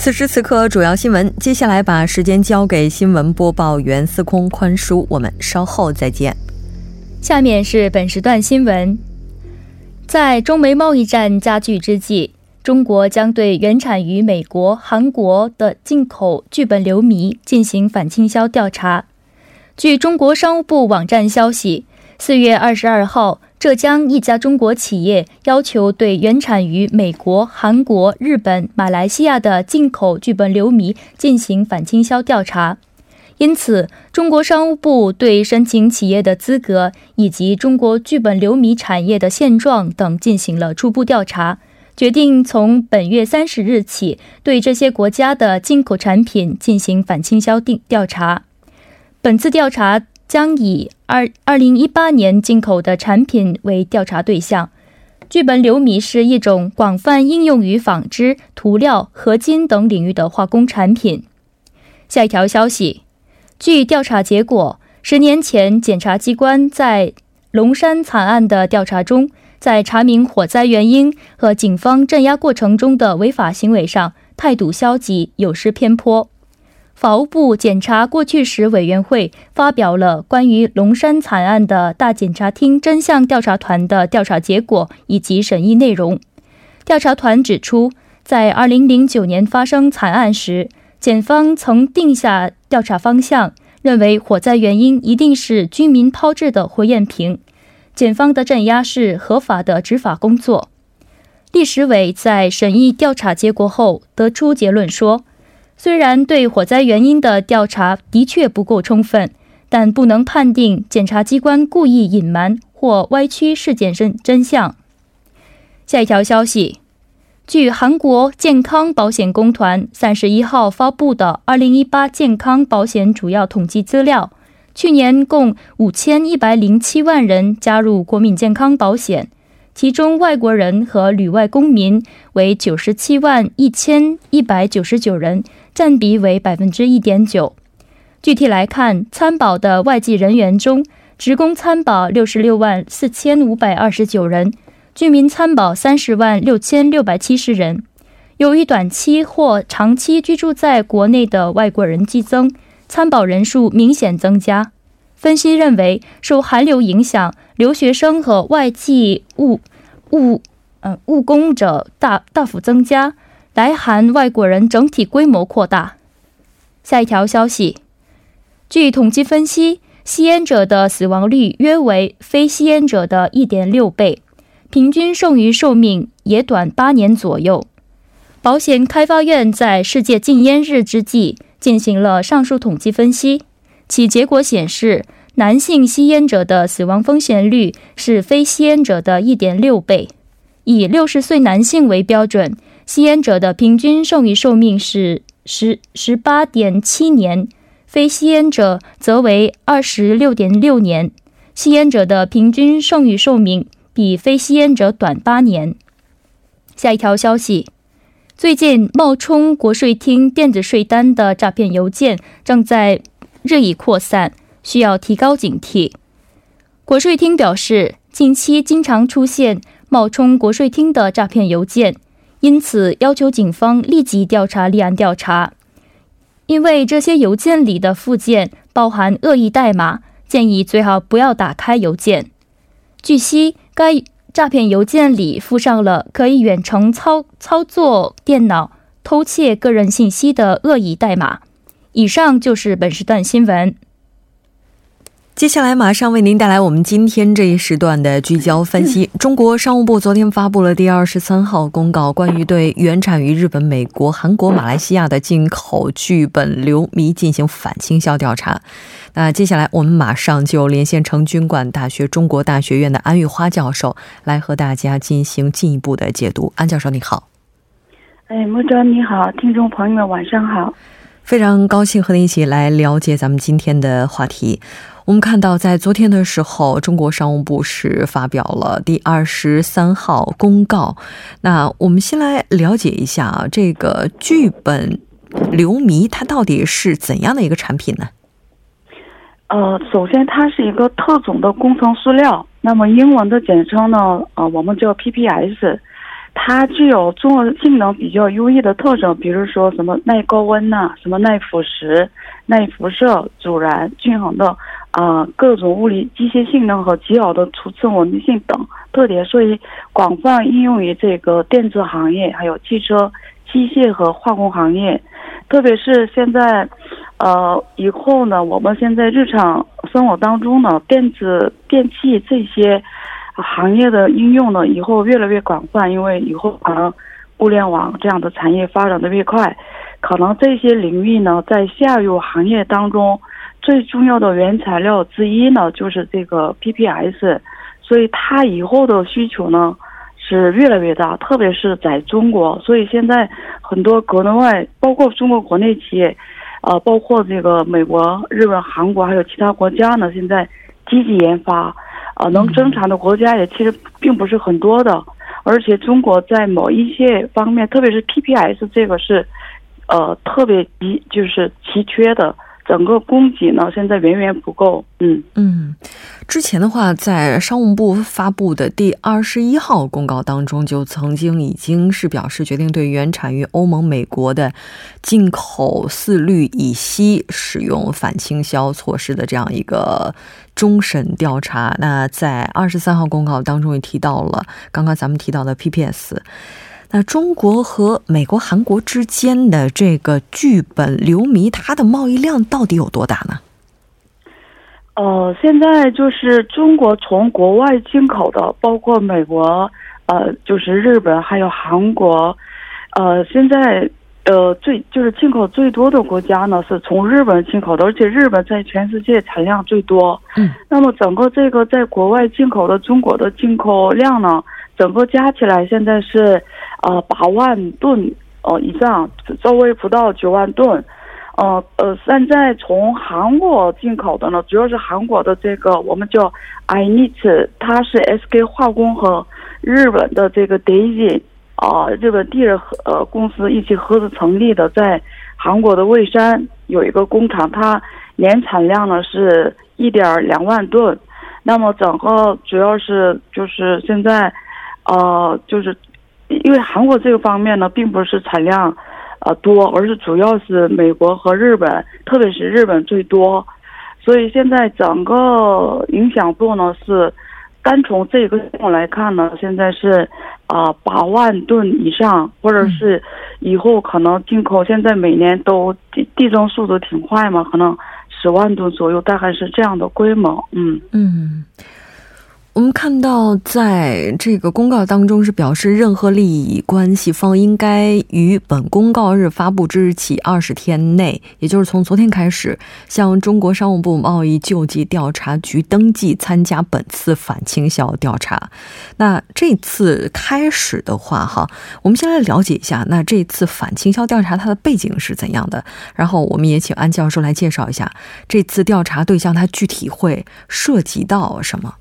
此时此刻，主要新闻。接下来把时间交给新闻播报员司空宽叔，我们稍后再见。下面是本时段新闻。在中美贸易战加剧之际，中国将对原产于美国、韩国的进口剧本流迷进行反倾销调查。据中国商务部网站消息，四月二十二号。浙江一家中国企业要求对原产于美国、韩国、日本、马来西亚的进口聚苯流醚进行反倾销调查，因此，中国商务部对申请企业的资格以及中国聚苯流迷产业的现状等进行了初步调查，决定从本月三十日起对这些国家的进口产品进行反倾销定调查。本次调查。将以二二零一八年进口的产品为调查对象。聚苯硫醚是一种广泛应用于纺织、涂料、合金等领域的化工产品。下一条消息，据调查结果，十年前检察机关在龙山惨案的调查中，在查明火灾原因和警方镇压过程中的违法行为上，态度消极，有失偏颇。法务部检察过去时委员会发表了关于龙山惨案的大检察厅真相调查团的调查结果以及审议内容。调查团指出，在2009年发生惨案时，检方曾定下调查方向，认为火灾原因一定是居民抛掷的火焰瓶，检方的镇压是合法的执法工作。历史委在审议调查结果后得出结论说。虽然对火灾原因的调查的确不够充分，但不能判定检察机关故意隐瞒或歪曲事件真真相。下一条消息，据韩国健康保险公团三十一号发布的二零一八健康保险主要统计资料，去年共五千一百零七万人加入国民健康保险。其中，外国人和旅外公民为九十七万一千一百九十九人，占比为百分之一点九。具体来看，参保的外籍人员中，职工参保六十六万四千五百二十九人，居民参保三十万六千六百七十人。由于短期或长期居住在国内的外国人激增，参保人数明显增加。分析认为，受寒流影响，留学生和外籍务务嗯务工者大大幅增加，来韩外国人整体规模扩大。下一条消息，据统计分析，吸烟者的死亡率约为非吸烟者的一点六倍，平均剩余寿命也短八年左右。保险开发院在世界禁烟日之际进行了上述统计分析。其结果显示，男性吸烟者的死亡风险率是非吸烟者的一点六倍。以六十岁男性为标准，吸烟者的平均剩余寿命是十十八点七年，非吸烟者则为二十六点六年。吸烟者的平均剩余寿命比非吸烟者短八年。下一条消息。最近冒充国税厅电子税单的诈骗邮件正在。日益扩散，需要提高警惕。国税厅表示，近期经常出现冒充国税厅的诈骗邮件，因此要求警方立即调查立案调查。因为这些邮件里的附件包含恶意代码，建议最好不要打开邮件。据悉，该诈骗邮件里附上了可以远程操操作电脑、偷窃个人信息的恶意代码。以上就是本时段新闻。接下来马上为您带来我们今天这一时段的聚焦分析。中国商务部昨天发布了第二十三号公告，关于对原产于日本、美国、韩国、马来西亚的进口剧本流迷进行反倾销调查。那接下来我们马上就连线成军馆大学中国大学院的安玉花教授，来和大家进行进一步的解读。安教授，你好。哎，木哲你好，听众朋友们晚上好。非常高兴和您一起来了解咱们今天的话题。我们看到，在昨天的时候，中国商务部是发表了第二十三号公告。那我们先来了解一下啊，这个剧本流迷它到底是怎样的一个产品呢？呃，首先它是一个特种的工程塑料，那么英文的简称呢，呃，我们叫 PPS。它具有综合性能比较优异的特征，比如说什么耐高温呐，什么耐腐蚀、耐辐射、阻燃、均衡的啊各种物理机械性能和极好的储存稳定性等特点，所以广泛应用于这个电子行业、还有汽车、机械和化工行业。特别是现在，呃，以后呢，我们现在日常生活当中呢，电子电器这些。行业的应用呢，以后越来越广泛，因为以后可能物联网这样的产业发展的越快，可能这些领域呢，在下游行业当中最重要的原材料之一呢，就是这个 PPS，所以它以后的需求呢是越来越大，特别是在中国，所以现在很多国内外，包括中国国内企业，呃，包括这个美国、日本、韩国还有其他国家呢，现在积极研发。啊，能生产的国家也其实并不是很多的，而且中国在某一些方面，特别是 PPS 这个是，呃，特别急，就是奇缺的。整个供给呢，现在远远不够。嗯嗯，之前的话，在商务部发布的第二十一号公告当中，就曾经已经是表示决定对原产于欧盟、美国的进口四氯乙烯使用反倾销措施的这样一个终审调查。那在二十三号公告当中也提到了刚刚咱们提到的 PPS。那中国和美国、韩国之间的这个剧本流迷，它的贸易量到底有多大呢？呃，现在就是中国从国外进口的，包括美国、呃，就是日本还有韩国，呃，现在呃最就是进口最多的国家呢，是从日本进口的，而且日本在全世界产量最多。嗯，那么整个这个在国外进口的中国的进口量呢，整个加起来现在是。呃，八万吨哦以上，稍微不到九万吨，呃呃，现在从韩国进口的呢，主要是韩国的这个我们叫 i n i t 它是 SK 化工和日本的这个 Daisy 啊，日本地热呃公司一起合资成立的，在韩国的蔚山有一个工厂，它年产量呢是一点两万吨，那么整个主要是就是现在，呃，就是。因为韩国这个方面呢，并不是产量，呃多，而是主要是美国和日本，特别是日本最多，所以现在整个影响度呢是，单从这个项目来看呢，现在是啊八万吨以上，或者是以后可能进口，现在每年都递递增速度挺快嘛，可能十万吨左右，大概是这样的规模，嗯嗯。我们看到，在这个公告当中是表示，任何利益关系方应该于本公告日发布之日起二十天内，也就是从昨天开始，向中国商务部贸易救济调查局登记参加本次反倾销调查。那这次开始的话，哈，我们先来了解一下，那这次反倾销调查它的背景是怎样的？然后，我们也请安教授来介绍一下这次调查对象，它具体会涉及到什么？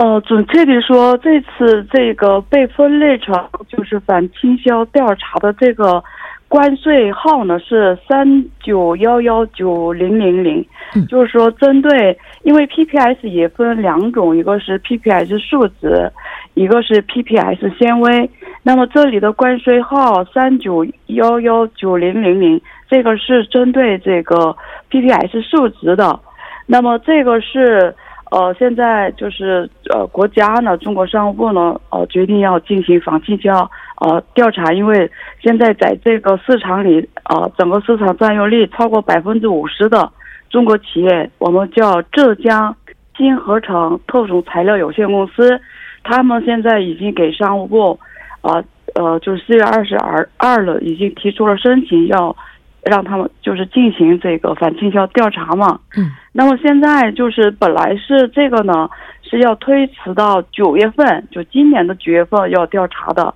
呃，准确的说，这次这个被分类成就是反倾销调查的这个关税号呢是三九幺幺九零零零，就是说针对，因为 PPS 也分两种，一个是 PPS 树脂，一个是 PPS 纤维。那么这里的关税号三九幺幺九零零零，这个是针对这个 PPS 数值的。那么这个是呃，现在就是呃，国家呢，中国商务部呢，呃，决定要进行反倾销呃调查，因为现在在这个市场里，呃，整个市场占有率超过百分之五十的中国企业，我们叫浙江新合成特种材料有限公司，他们现在已经给商务部，呃呃，就是四月二十二二了，已经提出了申请要。让他们就是进行这个反倾销调查嘛。嗯。那么现在就是本来是这个呢是要推迟到九月份，就今年的九月份要调查的。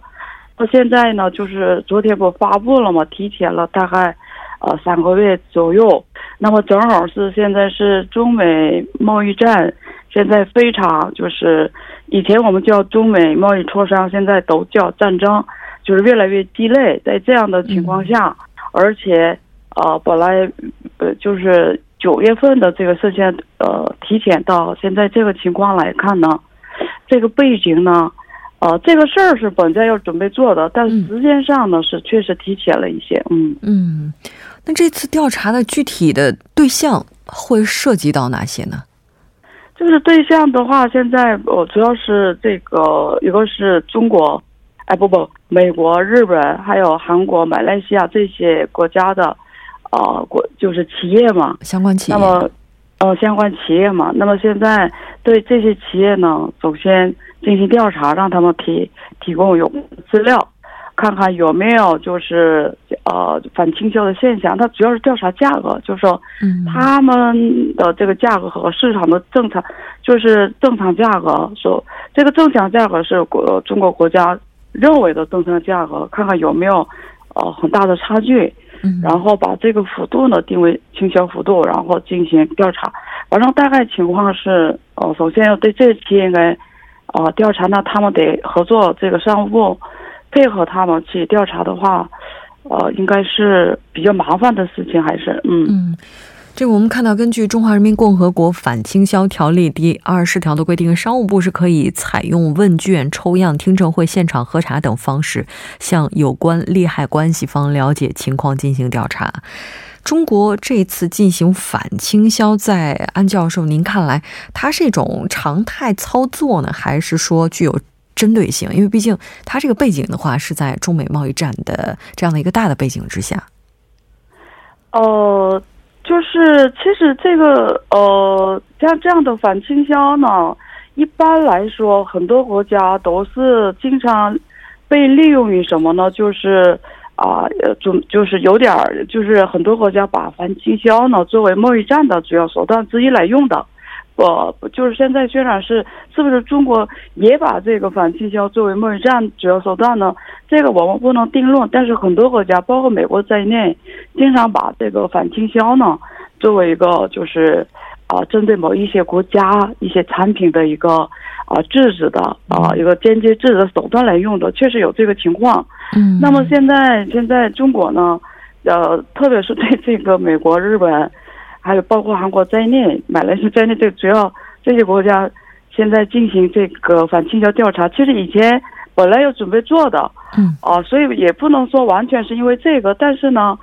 那现在呢，就是昨天不发布了嘛，提前了大概呃三个月左右。那么正好是现在是中美贸易战，现在非常就是以前我们叫中美贸易磋商，现在都叫战争，就是越来越激烈。在这样的情况下。而且，呃，本来，呃，就是九月份的这个事件，呃，提前到现在这个情况来看呢，这个背景呢，呃，这个事儿是本在要准备做的，但时间上呢是确实提前了一些，嗯嗯。那这次调查的具体的对象会涉及到哪些呢？就是对象的话，现在我，主要是这个一个是中国。哎不不，美国、日本还有韩国、马来西亚这些国家的，呃，国就是企业嘛，相关企业。那么，呃，相关企业嘛，那么现在对这些企业呢，首先进行调查，让他们提提供有资料，看看有没有就是呃反倾销的现象。它主要是调查价格，就是说，他们的这个价格和市场的正常，就是正常价格，说这个正常价格是国中国国家。认为的正常价格，看看有没有，呃，很大的差距，然后把这个幅度呢定为倾销幅度，然后进行调查。反正大概情况是，呃，首先要对这期应该，呃，调查呢，他们得合作这个商务部，配合他们去调查的话，呃，应该是比较麻烦的事情，还是嗯。这个我们看到，根据《中华人民共和国反倾销条例》第二十条的规定，商务部是可以采用问卷、抽样、听证会、现场核查等方式，向有关利害关系方了解情况进行调查。中国这次进行反倾销，在安教授您看来，它是一种常态操作呢，还是说具有针对性？因为毕竟它这个背景的话，是在中美贸易战的这样的一个大的背景之下。呃。就是，其实这个呃，像这样的反倾销呢，一般来说，很多国家都是经常被利用于什么呢？就是啊，就就是有点儿，就是很多国家把反倾销呢作为贸易战的主要手段之一来用的。不，就是现在虽然是是不是中国也把这个反倾销作为贸易战主要手段呢？这个我们不能定论。但是很多国家，包括美国在内，经常把这个反倾销呢作为一个就是啊，针对某一些国家一些产品的一个啊制止的啊一个间接制止的手段来用的，确实有这个情况。嗯。那么现在现在中国呢，呃，特别是对这个美国、日本。还有包括韩国在内，马来西亚在内，这主要这些国家现在进行这个反倾销调查。其实以前本来要准备做的，嗯，哦，所以也不能说完全是因为这个，但是呢，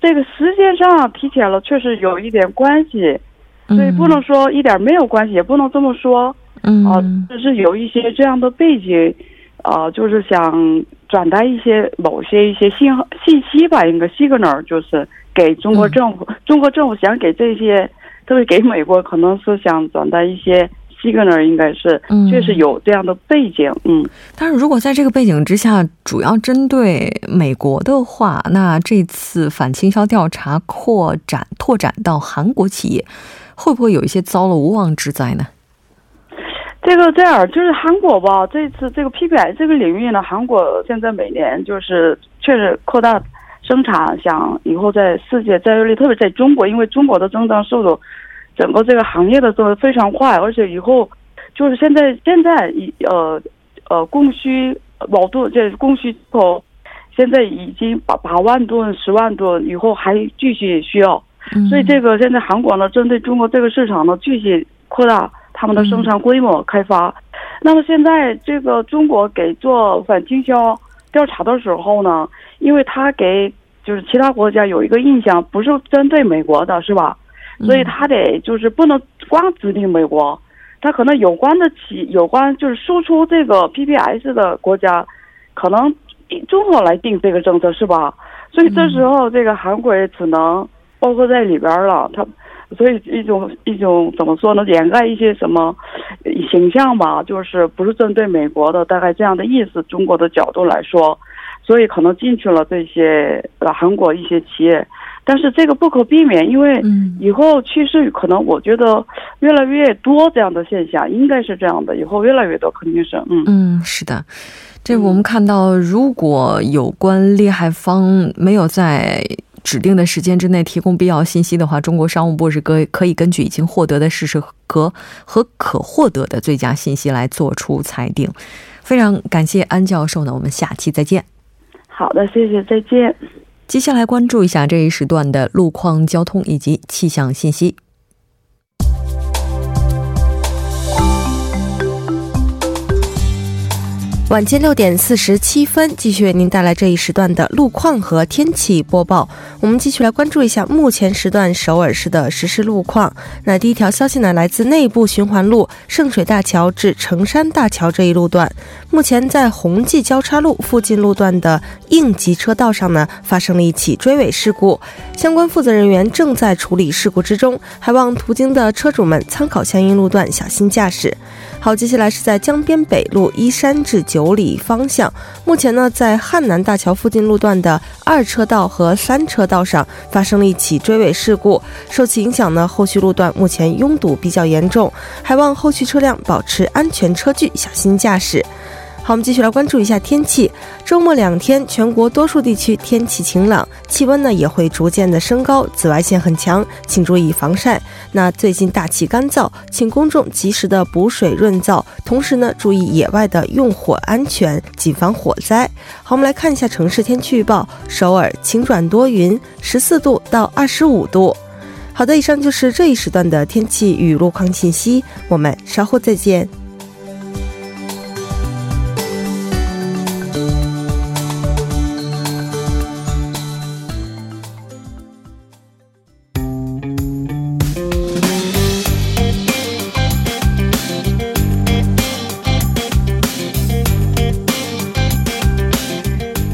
这个时间上提前了，确实有一点关系，所以不能说一点没有关系，也不能这么说，嗯，啊，就是有一些这样的背景，啊，就是想转达一些某些一些信号信息吧，应该 signal 就是。给中国政府，中国政府想给这些，特别给美国，可能是想转达一些 signal，应该是，确实有这样的背景，嗯。但是如果在这个背景之下，主要针对美国的话，那这次反倾销调查扩展拓展到韩国企业，会不会有一些遭了无妄之灾呢？这个这样，就是韩国吧，这次这个 PPI 这个领域呢，韩国现在每年就是确实扩大。生产想以后在世界占有率，特别在中国，因为中国的增长速度，整个这个行业的增长非常快，而且以后就是现在现在已呃呃供需矛盾，这供需头现在已经八八万吨、十万吨，以后还继续需要，所以这个现在韩国呢，针对中国这个市场呢，继续扩大他们的生产规模开发。那么现在这个中国给做反倾销调查的时候呢，因为他给就是其他国家有一个印象，不是针对美国的，是吧？所以他得就是不能光指定美国，他可能有关的企有关就是输出这个 PPS 的国家，可能中国来定这个政策，是吧？所以这时候这个韩国也只能包括在里边了，他。所以一种一种怎么说呢？掩盖一些什么形象吧，就是不是针对美国的，大概这样的意思。中国的角度来说，所以可能进去了这些呃韩国一些企业，但是这个不可避免，因为以后趋势可能我觉得越来越多这样的现象，应该是这样的。以后越来越多，肯定是嗯嗯是的。这我们看到，如果有关利害方没有在。指定的时间之内提供必要信息的话，中国商务部是可可以根据已经获得的事实和和可获得的最佳信息来做出裁定。非常感谢安教授呢，我们下期再见。好的，谢谢，再见。接下来关注一下这一时段的路况、交通以及气象信息。晚间六点四十七分，继续为您带来这一时段的路况和天气播报。我们继续来关注一下目前时段首尔市的实时路况。那第一条消息呢，来自内部循环路圣水大桥至成山大桥这一路段，目前在红记交叉路附近路段的应急车道上呢，发生了一起追尾事故，相关负责人员正在处理事故之中，还望途经的车主们参考相应路段，小心驾驶。好，接下来是在江边北路依山至九里方向，目前呢，在汉南大桥附近路段的二车道和三车道上发生了一起追尾事故，受此影响呢，后续路段目前拥堵比较严重，还望后续车辆保持安全车距，小心驾驶。好，我们继续来关注一下天气。周末两天，全国多数地区天气晴朗，气温呢也会逐渐的升高，紫外线很强，请注意防晒。那最近大气干燥，请公众及时的补水润燥，同时呢注意野外的用火安全，谨防火灾。好，我们来看一下城市天气预报：首尔晴转多云，十四度到二十五度。好的，以上就是这一时段的天气与路况信息，我们稍后再见。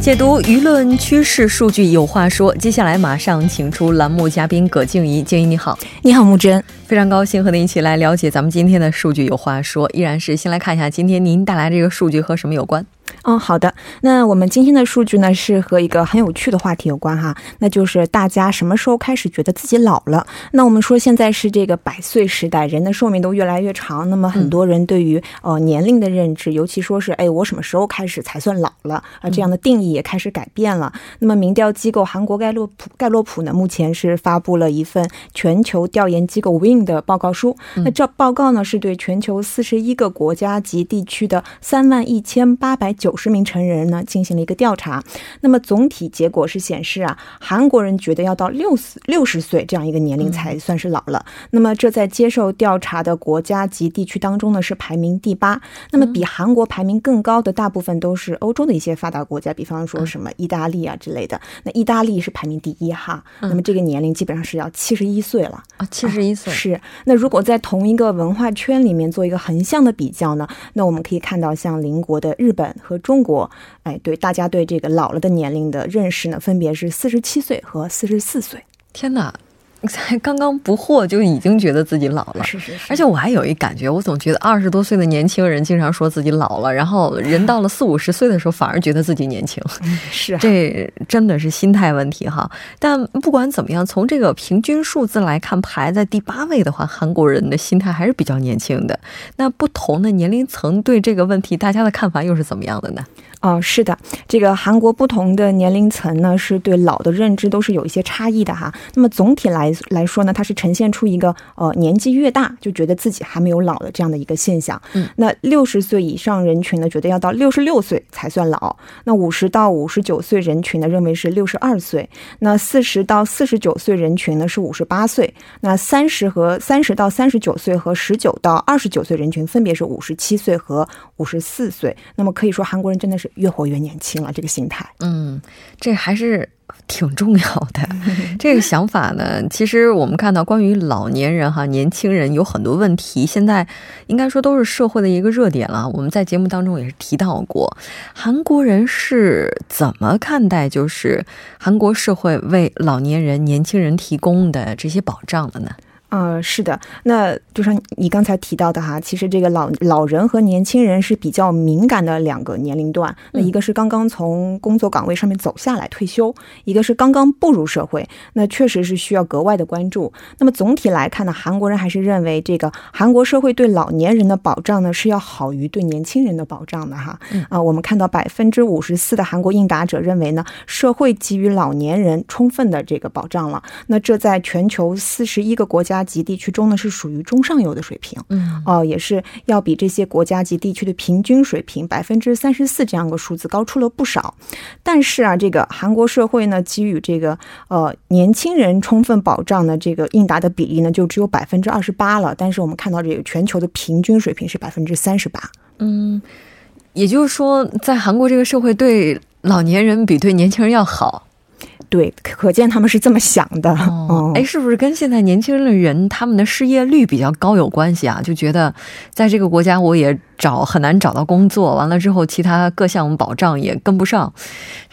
解读舆论趋势数据有话说，接下来马上请出栏目嘉宾葛静怡。静怡你好，你好木真，非常高兴和您一起来了解咱们今天的数据有话说。依然是先来看一下今天您带来这个数据和什么有关。嗯，好的。那我们今天的数据呢，是和一个很有趣的话题有关哈，那就是大家什么时候开始觉得自己老了？那我们说现在是这个百岁时代，人的寿命都越来越长，那么很多人对于呃年龄的认知，尤其说是哎我什么时候开始才算老了啊？这样的定义也开始改变了。那么民调机构韩国盖洛普盖洛普呢，目前是发布了一份全球调研机构 Win 的报告书。那这报告呢，是对全球四十一个国家及地区的三万一千八百九。十名成人呢进行了一个调查，那么总体结果是显示啊，韩国人觉得要到六十六十岁这样一个年龄才算是老了。那么这在接受调查的国家及地区当中呢是排名第八。那么比韩国排名更高的大部分都是欧洲的一些发达国家，比方说什么意大利啊之类的。那意大利是排名第一哈。那么这个年龄基本上是要七十一岁了啊，七十一岁是。那如果在同一个文化圈里面做一个横向的比较呢，那我们可以看到像邻国的日本和和中国，哎，对，大家对这个老了的年龄的认识呢，分别是四十七岁和四十四岁。天哪！才 刚刚不惑就已经觉得自己老了，是是是。而且我还有一感觉，我总觉得二十多岁的年轻人经常说自己老了，然后人到了四五十岁的时候反而觉得自己年轻。是，啊这真的是心态问题哈。但不管怎么样，从这个平均数字来看，排在第八位的话，韩国人的心态还是比较年轻的。那不同的年龄层对这个问题，大家的看法又是怎么样的呢？哦，是的，这个韩国不同的年龄层呢，是对老的认知都是有一些差异的哈。那么总体来来说呢，它是呈现出一个呃年纪越大就觉得自己还没有老的这样的一个现象。嗯，那六十岁以上人群呢，觉得要到六十六岁才算老；那五十到五十九岁人群呢，认为是六十二岁；那四十到四十九岁人群呢是五十八岁；那三十和三十到三十九岁和十九到二十九岁人群分别是五十七岁和五十四岁。那么可以说，韩国人真的是。越活越年轻了，这个心态，嗯，这还是挺重要的。这个想法呢，其实我们看到关于老年人哈、年轻人有很多问题，现在应该说都是社会的一个热点了。我们在节目当中也是提到过，韩国人是怎么看待就是韩国社会为老年人、年轻人提供的这些保障的呢？呃，是的，那就像你刚才提到的哈，其实这个老老人和年轻人是比较敏感的两个年龄段。那一个是刚刚从工作岗位上面走下来退休，一个是刚刚步入社会，那确实是需要格外的关注。那么总体来看呢，韩国人还是认为这个韩国社会对老年人的保障呢是要好于对年轻人的保障的哈。啊，我们看到百分之五十四的韩国应答者认为呢，社会给予老年人充分的这个保障了。那这在全球四十一个国家。及地区中呢是属于中上游的水平，嗯，哦，也是要比这些国家级地区的平均水平百分之三十四这样个数字高出了不少。但是啊，这个韩国社会呢给予这个呃年轻人充分保障的这个应答的比例呢就只有百分之二十八了。但是我们看到这个全球的平均水平是百分之三十八。嗯，也就是说，在韩国这个社会对老年人比对年轻人要好。对，可见他们是这么想的。哦，哎，是不是跟现在年轻人的人他们的失业率比较高有关系啊？就觉得在这个国家我也。找很难找到工作，完了之后其他各项保障也跟不上，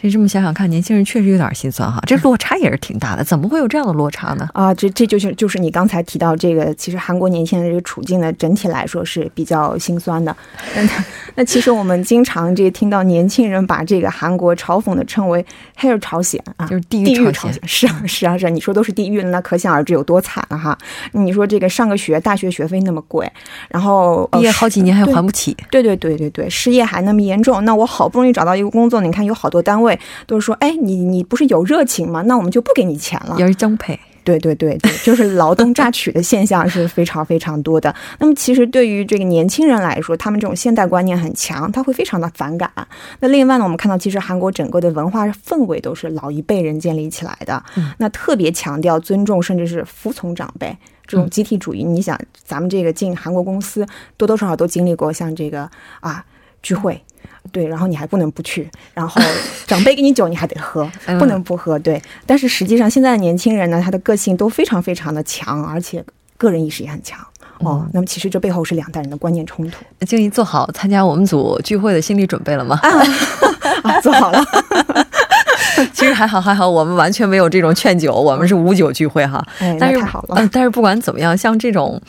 这这么想想看，年轻人确实有点心酸哈。这落差也是挺大的，怎么会有这样的落差呢？啊，这这就是就是你刚才提到这个，其实韩国年轻人的这个处境呢，整体来说是比较心酸的。那 那其实我们经常这个听到年轻人把这个韩国嘲讽的称为“ “hair 朝鲜”啊，就是地狱朝鲜。是啊是啊是，你说都是地狱了，那可想而知有多惨了哈。你说这个上个学大学学费那么贵，然后毕业好几年还还不起。对对对对对，失业还那么严重，那我好不容易找到一个工作，你看有好多单位都是说，哎，你你不是有热情吗？那我们就不给你钱了。也是增配。对对对对，就是劳动榨取的现象是非常非常多的。那么其实对于这个年轻人来说，他们这种现代观念很强，他会非常的反感。那另外呢，我们看到其实韩国整个的文化氛围都是老一辈人建立起来的，那特别强调尊重，甚至是服从长辈。这种集体主义，你想，咱们这个进韩国公司，多多少少都经历过像这个啊聚会，对，然后你还不能不去，然后长辈给你酒你还得喝，不能不喝，对。但是实际上，现在的年轻人呢，他的个性都非常非常的强，而且个人意识也很强哦。那么其实这背后是两代人的观念冲突。静怡做好参加我们组聚会的心理准备了吗？啊，做好了。其实还好，还好，我们完全没有这种劝酒，我们是无酒聚会哈。但是太好了。嗯，但是不管怎么样，像这种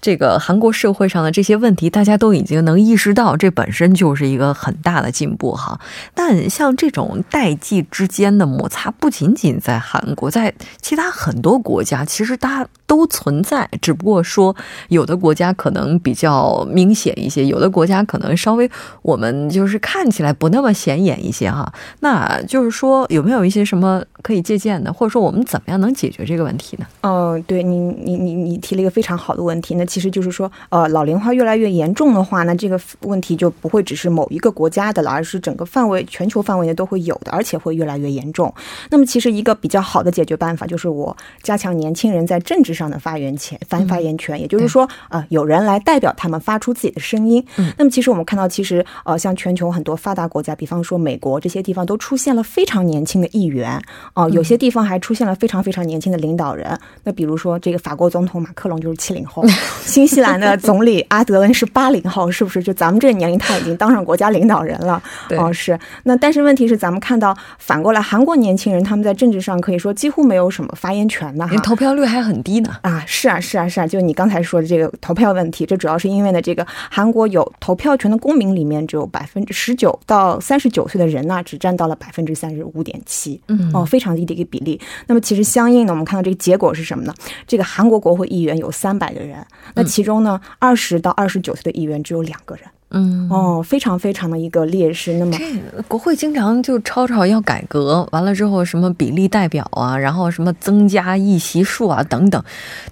这个韩国社会上的这些问题，大家都已经能意识到，这本身就是一个很大的进步哈。但像这种代际之间的摩擦，不仅仅在韩国，在其他很多国家，其实大家都存在，只不过说有的国家可能比较明显一些，有的国家可能稍微我们就是看起来不那么显眼一些哈。那就是说。有没有有一些什么可以借鉴的，或者说我们怎么样能解决这个问题呢？嗯，对你，你你你提了一个非常好的问题。那其实就是说，呃，老龄化越来越严重的话，那这个问题就不会只是某一个国家的了，而是整个范围、全球范围内都会有的，而且会越来越严重。那么，其实一个比较好的解决办法就是我加强年轻人在政治上的发言权、发发言权，也就是说，呃，有人来代表他们发出自己的声音。嗯，那么其实我们看到，其实呃，像全球很多发达国家，比方说美国这些地方，都出现了非常年。轻的议员哦，有些地方还出现了非常非常年轻的领导人。那比如说，这个法国总统马克龙就是七零后，新西兰的总理阿德恩是八零后，是不是？就咱们这个年龄，他已经当上国家领导人了。哦，是。那但是问题是，咱们看到反过来，韩国年轻人他们在政治上可以说几乎没有什么发言权的，连投票率还很低呢。啊，是啊，是啊，是啊。就你刚才说的这个投票问题，这主要是因为呢，这个韩国有投票权的公民里面，只有百分之十九到三十九岁的人呢，只占到了百分之三十五点。七，嗯，哦，非常低的一个比例。那么其实相应的，我们看到这个结果是什么呢？这个韩国国会议员有三百个人，那其中呢，二十到二十九岁的议员只有两个人。嗯哦，非常非常的一个劣势。那么这国会经常就吵吵要改革，完了之后什么比例代表啊，然后什么增加议席数啊等等，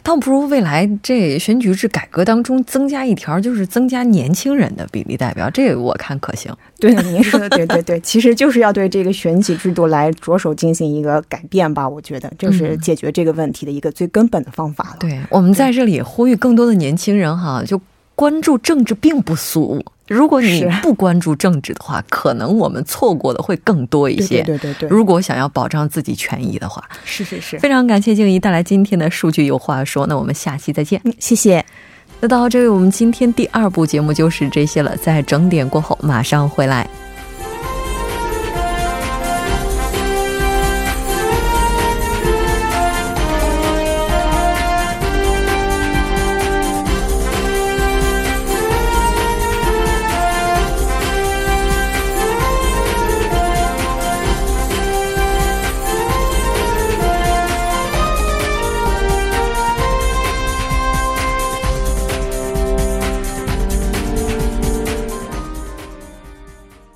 倒不如未来这选举制改革当中增加一条，就是增加年轻人的比例代表，这我看可行。对，您说的对对对，其实就是要对这个选举制度来着手进行一个改变吧。我觉得这是解决这个问题的一个最根本的方法了。对，我们在这里呼吁更多的年轻人哈，就。关注政治并不俗，如果你不关注政治的话，可能我们错过的会更多一些。对对对。如果想要保障自己权益的话，是是是。非常感谢静怡带来今天的数据有话说，那我们下期再见。嗯，谢谢。那到这里，我们今天第二部节目就是这些了，在整点过后马上回来。